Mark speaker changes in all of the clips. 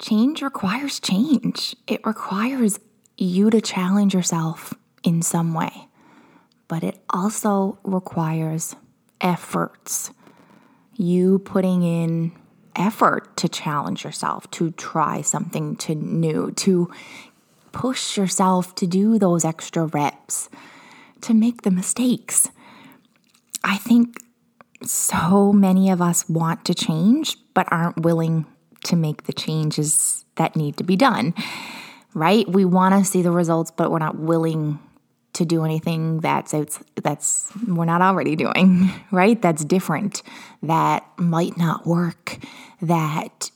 Speaker 1: change requires change. It requires you to challenge yourself in some way, but it also requires efforts. You putting in effort to challenge yourself, to try something to new, to push yourself to do those extra reps, to make the mistakes. I think so many of us want to change, but aren't willing to make the changes that need to be done, right? We want to see the results, but we're not willing to do anything that's that's we're not already doing, right? That's different, that might not work, that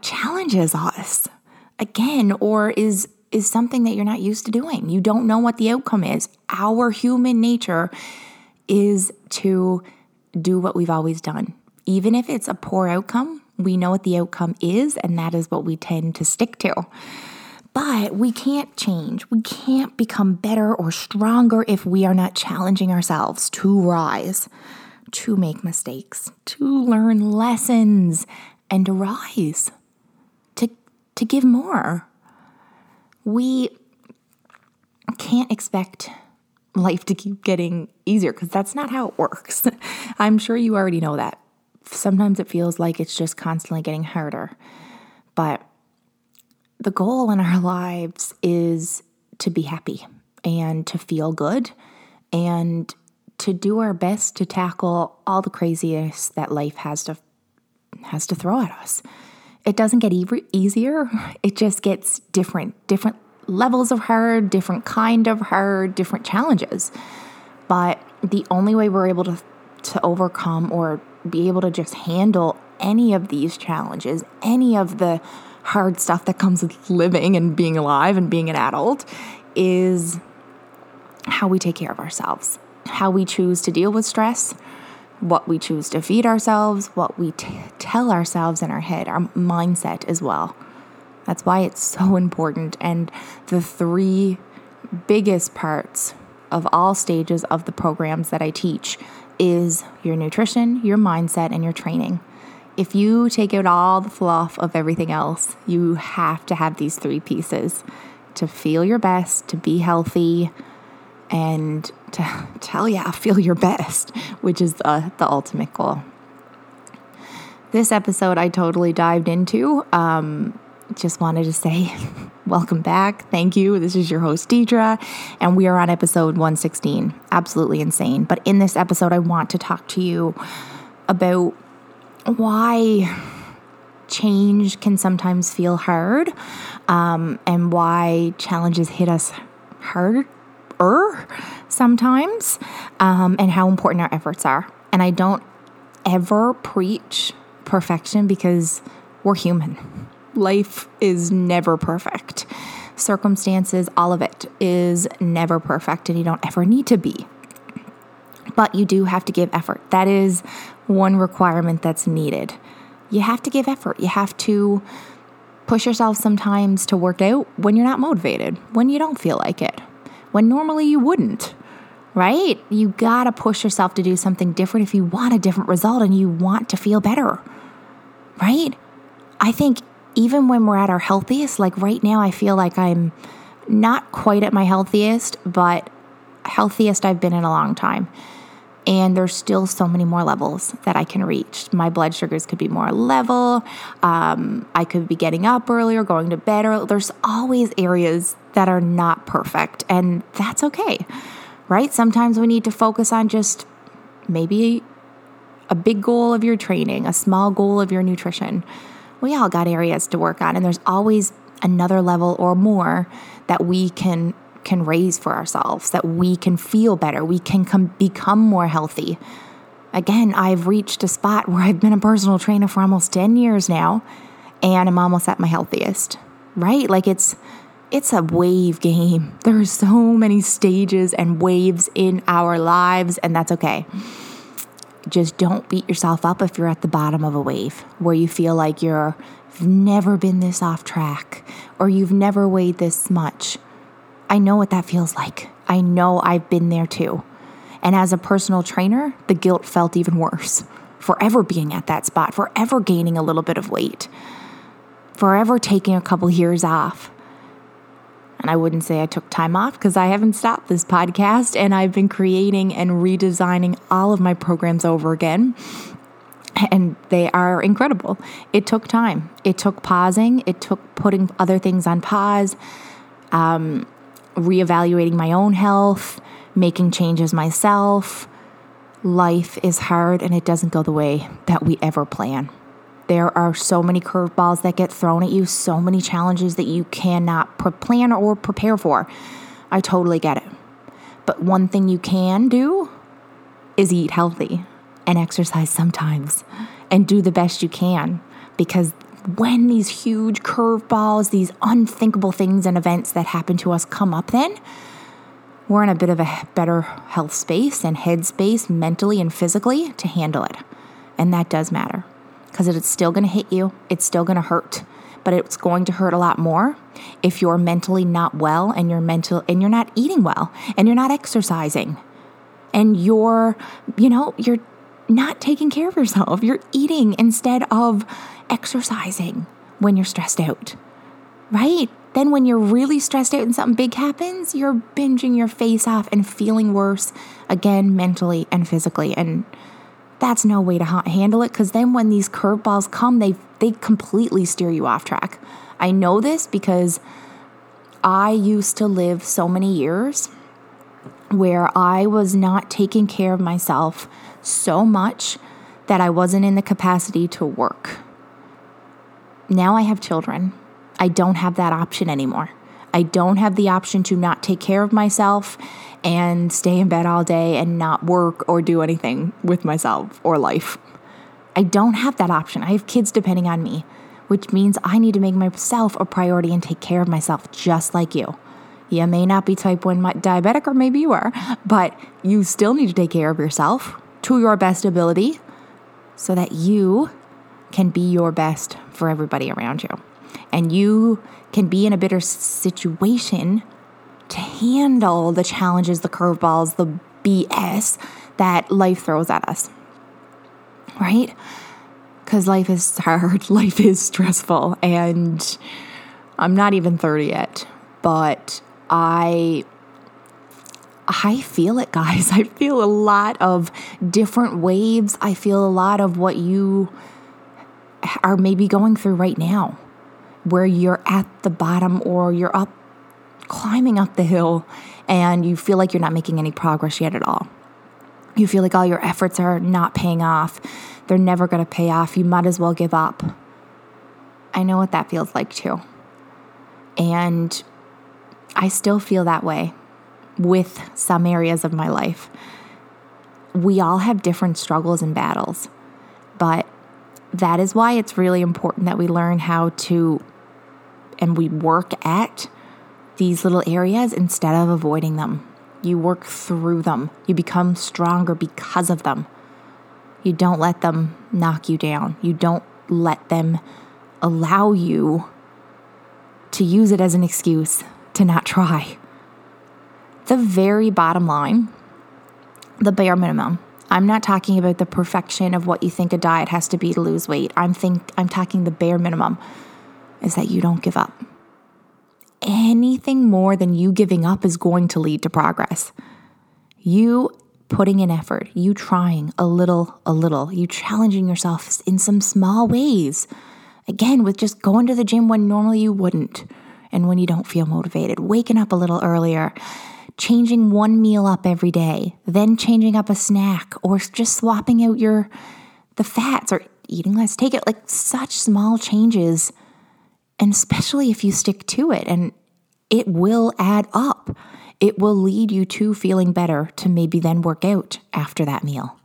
Speaker 1: challenges us again, or is is something that you're not used to doing. You don't know what the outcome is. Our human nature is to do what we've always done. Even if it's a poor outcome, we know what the outcome is, and that is what we tend to stick to. But we can't change. We can't become better or stronger if we are not challenging ourselves to rise, to make mistakes, to learn lessons, and to rise, to, to give more. We can't expect life to keep getting easier because that's not how it works. I'm sure you already know that. Sometimes it feels like it's just constantly getting harder. But the goal in our lives is to be happy and to feel good and to do our best to tackle all the craziness that life has to has to throw at us. It doesn't get e- easier, it just gets different, different levels of hard, different kind of hard, different challenges. But the only way we're able to to overcome or be able to just handle any of these challenges, any of the hard stuff that comes with living and being alive and being an adult is how we take care of ourselves, how we choose to deal with stress, what we choose to feed ourselves, what we t- tell ourselves in our head, our mindset as well. That's why it's so important. And the three biggest parts of all stages of the programs that I teach is your nutrition, your mindset, and your training. If you take out all the fluff of everything else, you have to have these three pieces to feel your best, to be healthy, and to tell you, feel your best, which is the, the ultimate goal. This episode I totally dived into. Um, just wanted to say welcome back. Thank you. This is your host, Deidre, and we are on episode 116. Absolutely insane. But in this episode, I want to talk to you about why change can sometimes feel hard um, and why challenges hit us harder sometimes um, and how important our efforts are. And I don't ever preach perfection because we're human life is never perfect. Circumstances, all of it is never perfect, and you don't ever need to be. But you do have to give effort. That is one requirement that's needed. You have to give effort. You have to push yourself sometimes to work out when you're not motivated, when you don't feel like it, when normally you wouldn't, right? You gotta push yourself to do something different if you want a different result and you want to feel better, right? I think even when we're at our healthiest, like right now, I feel like I'm not quite at my healthiest, but healthiest I've been in a long time. And there's still so many more levels that I can reach. My blood sugars could be more level. Um, I could be getting up earlier, going to bed earlier. There's always areas that are not perfect, and that's okay, right? Sometimes we need to focus on just maybe a big goal of your training, a small goal of your nutrition we all got areas to work on and there's always another level or more that we can can raise for ourselves that we can feel better we can com- become more healthy. Again i've reached a spot where i've been a personal trainer for almost 10 years now and i'm almost at my healthiest right? Like it's it's a wave game. There are so many stages and waves in our lives and that's okay just don't beat yourself up if you're at the bottom of a wave where you feel like you're you've never been this off track or you've never weighed this much. I know what that feels like. I know I've been there too. And as a personal trainer, the guilt felt even worse forever being at that spot, forever gaining a little bit of weight. forever taking a couple years off. And I wouldn't say I took time off because I haven't stopped this podcast and I've been creating and redesigning all of my programs over again. And they are incredible. It took time. It took pausing. It took putting other things on pause, um, reevaluating my own health, making changes myself. Life is hard and it doesn't go the way that we ever plan. There are so many curveballs that get thrown at you, so many challenges that you cannot plan or prepare for. I totally get it. But one thing you can do is eat healthy and exercise sometimes and do the best you can because when these huge curveballs, these unthinkable things and events that happen to us come up, then we're in a bit of a better health space and head space mentally and physically to handle it. And that does matter because it's still going to hit you, it's still going to hurt, but it's going to hurt a lot more if you're mentally not well and you're mental and you're not eating well and you're not exercising and you're, you know, you're not taking care of yourself. You're eating instead of exercising when you're stressed out. Right? Then, when you're really stressed out and something big happens, you're binging your face off and feeling worse again, mentally and physically. And that's no way to ha- handle it because then when these curveballs come, they they completely steer you off track. I know this because I used to live so many years where I was not taking care of myself so much that I wasn't in the capacity to work. Now I have children. I don't have that option anymore. I don't have the option to not take care of myself and stay in bed all day and not work or do anything with myself or life. I don't have that option. I have kids depending on me, which means I need to make myself a priority and take care of myself just like you. You may not be type 1 diabetic, or maybe you are, but you still need to take care of yourself to your best ability so that you can be your best for everybody around you. And you can be in a better situation to handle the challenges, the curveballs, the BS that life throws at us. Right? Because life is hard, life is stressful, and I'm not even 30 yet, but I I feel it, guys. I feel a lot of different waves. I feel a lot of what you are maybe going through right now, where you're at the bottom or you're up climbing up the hill and you feel like you're not making any progress yet at all. You feel like all your efforts are not paying off. They're never going to pay off. You might as well give up. I know what that feels like too. And I still feel that way with some areas of my life. We all have different struggles and battles, but that is why it's really important that we learn how to and we work at these little areas instead of avoiding them. You work through them. You become stronger because of them. You don't let them knock you down. You don't let them allow you to use it as an excuse to not try. The very bottom line, the bare minimum. I'm not talking about the perfection of what you think a diet has to be to lose weight. I'm think I'm talking the bare minimum is that you don't give up anything more than you giving up is going to lead to progress. You putting in effort, you trying a little, a little, you challenging yourself in some small ways. Again, with just going to the gym when normally you wouldn't, and when you don't feel motivated, waking up a little earlier, changing one meal up every day, then changing up a snack, or just swapping out your the fats or eating less. Take it like such small changes and especially if you stick to it, and it will add up. It will lead you to feeling better to maybe then work out after that meal.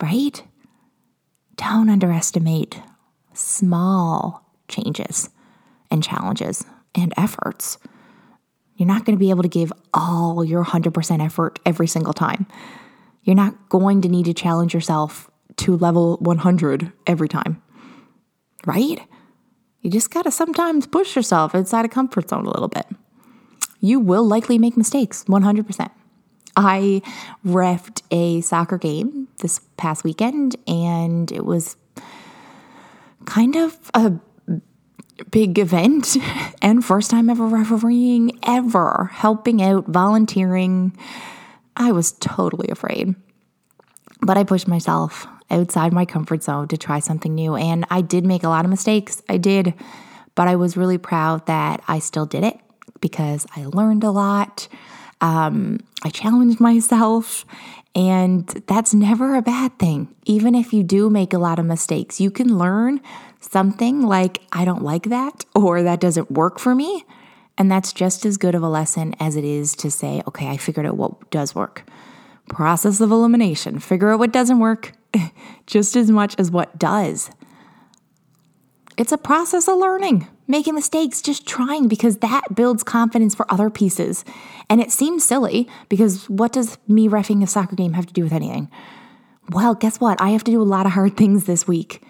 Speaker 1: Right? Don't underestimate small changes and challenges and efforts. You're not going to be able to give all your 100% effort every single time. You're not going to need to challenge yourself to level 100 every time. Right? You just got to sometimes push yourself outside of comfort zone a little bit. You will likely make mistakes, 100%. I refed a soccer game this past weekend and it was kind of a big event and first time ever refereeing, ever helping out, volunteering. I was totally afraid. But I pushed myself outside my comfort zone to try something new. And I did make a lot of mistakes. I did. But I was really proud that I still did it because I learned a lot. Um, I challenged myself. And that's never a bad thing. Even if you do make a lot of mistakes, you can learn something like, I don't like that, or that doesn't work for me. And that's just as good of a lesson as it is to say, okay, I figured out what does work. Process of elimination, figure out what doesn't work just as much as what does. It's a process of learning, making mistakes, just trying because that builds confidence for other pieces. And it seems silly because what does me refing a soccer game have to do with anything? Well, guess what? I have to do a lot of hard things this week.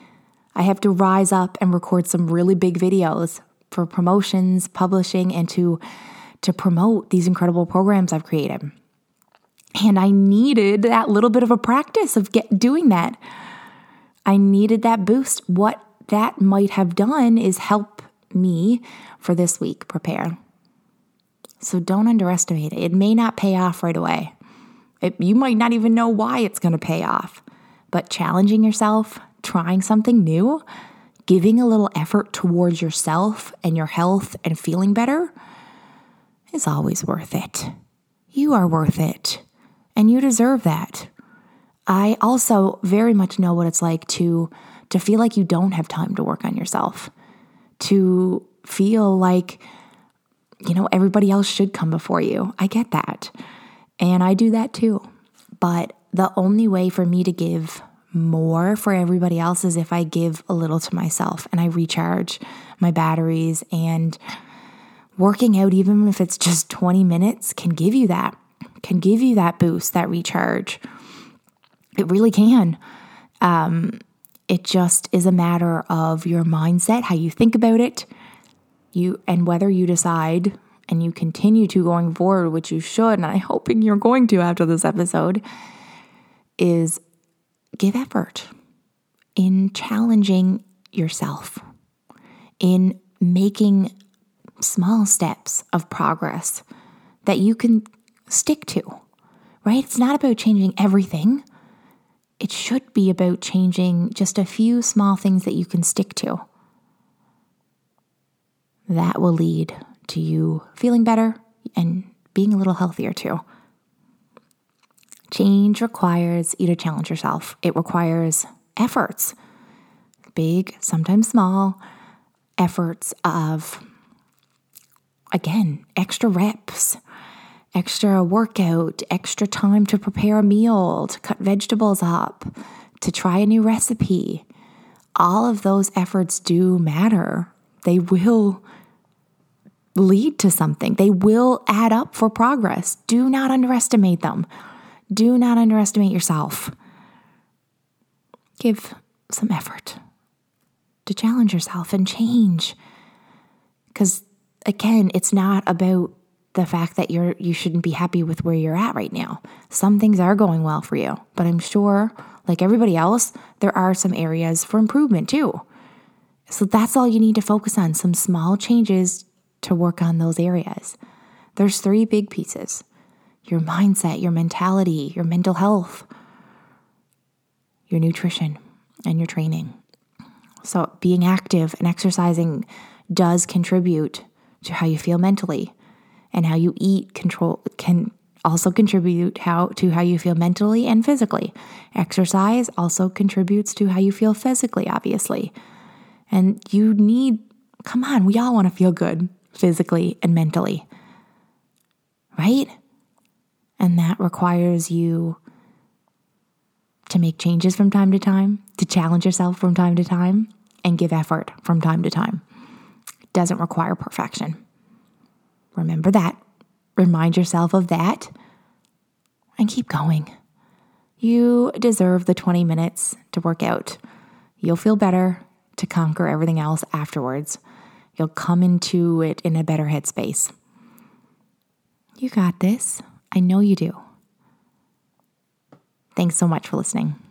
Speaker 1: I have to rise up and record some really big videos for promotions, publishing, and to to promote these incredible programs I've created. And I needed that little bit of a practice of get, doing that. I needed that boost. What that might have done is help me for this week prepare. So don't underestimate it. It may not pay off right away. It, you might not even know why it's going to pay off. But challenging yourself, trying something new, giving a little effort towards yourself and your health and feeling better is always worth it. You are worth it, and you deserve that. I also very much know what it's like to to feel like you don't have time to work on yourself, to feel like you know everybody else should come before you. I get that. And I do that too. But the only way for me to give more for everybody else is if I give a little to myself and I recharge my batteries and working out even if it's just 20 minutes can give you that can give you that boost that recharge. It really can. Um, it just is a matter of your mindset how you think about it. You and whether you decide and you continue to going forward which you should and i'm hoping you're going to after this episode is give effort in challenging yourself, in making small steps of progress that you can stick to, right? It's not about changing everything. It should be about changing just a few small things that you can stick to. That will lead to you feeling better and being a little healthier too. Change requires you to challenge yourself, it requires efforts, big, sometimes small efforts of, again, extra reps, extra workout, extra time to prepare a meal, to cut vegetables up, to try a new recipe. All of those efforts do matter. They will lead to something. They will add up for progress. Do not underestimate them. Do not underestimate yourself. Give some effort to challenge yourself and change. Because again, it's not about the fact that you're you shouldn't be happy with where you're at right now. Some things are going well for you, but I'm sure like everybody else, there are some areas for improvement too. So that's all you need to focus on, some small changes to work on those areas. There's three big pieces your mindset, your mentality, your mental health, your nutrition, and your training. So, being active and exercising does contribute to how you feel mentally, and how you eat control can also contribute how to how you feel mentally and physically. Exercise also contributes to how you feel physically, obviously. And you need come on, we all want to feel good physically and mentally. Right? And that requires you to make changes from time to time, to challenge yourself from time to time, and give effort from time to time. It doesn't require perfection. Remember that. Remind yourself of that and keep going. You deserve the 20 minutes to work out. You'll feel better to conquer everything else afterwards. You'll come into it in a better headspace. You got this. I know you do. Thanks so much for listening.